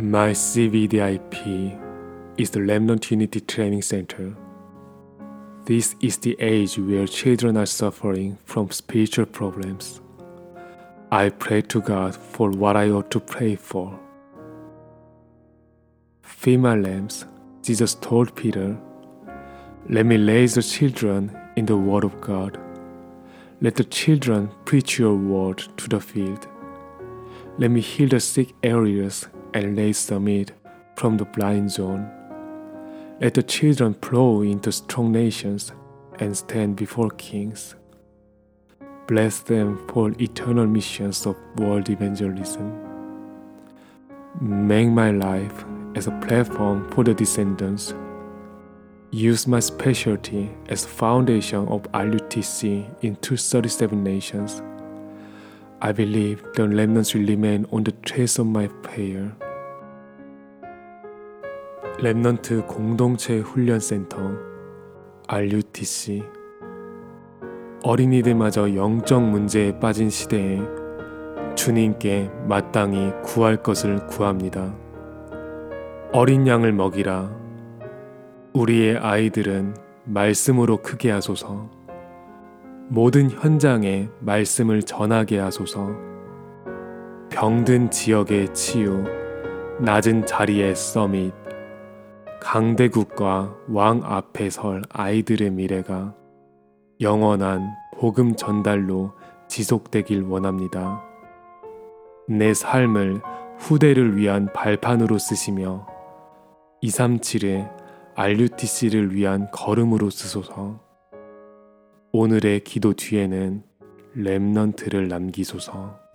My CVDIP is the Remnant Unity Training Center. This is the age where children are suffering from spiritual problems. I pray to God for what I ought to pray for. Feed my lambs, Jesus told Peter. Let me raise the children in the Word of God. Let the children preach your word to the field. Let me heal the sick areas and raise the meat from the blind zone. Let the children flow into strong nations and stand before kings. Bless them for eternal missions of world evangelism. Make my life as a platform for the descendants. Use my specialty as foundation of RUTC in 237 nations. I believe the remnants will remain on the trace of my prayer. Remnant 공동체 훈련센터 RUTC 어린이들마저 영적 문제에 빠진 시대에 주님께 마땅히 구할 것을 구합니다. 어린 양을 먹이라. 우리의 아이들은 말씀으로 크게 하소서. 모든 현장에 말씀을 전하게 하소서. 병든 지역의 치유, 낮은 자리의 서밋, 강대국과 왕 앞에 설 아이들의 미래가 영원한 복음 전달로 지속되길 원합니다. 내 삶을 후대를 위한 발판으로 쓰시며 237의 RUTC를 위한 걸음으로 쓰소서. 오늘의 기도 뒤에는 랩넌트를 남기소서.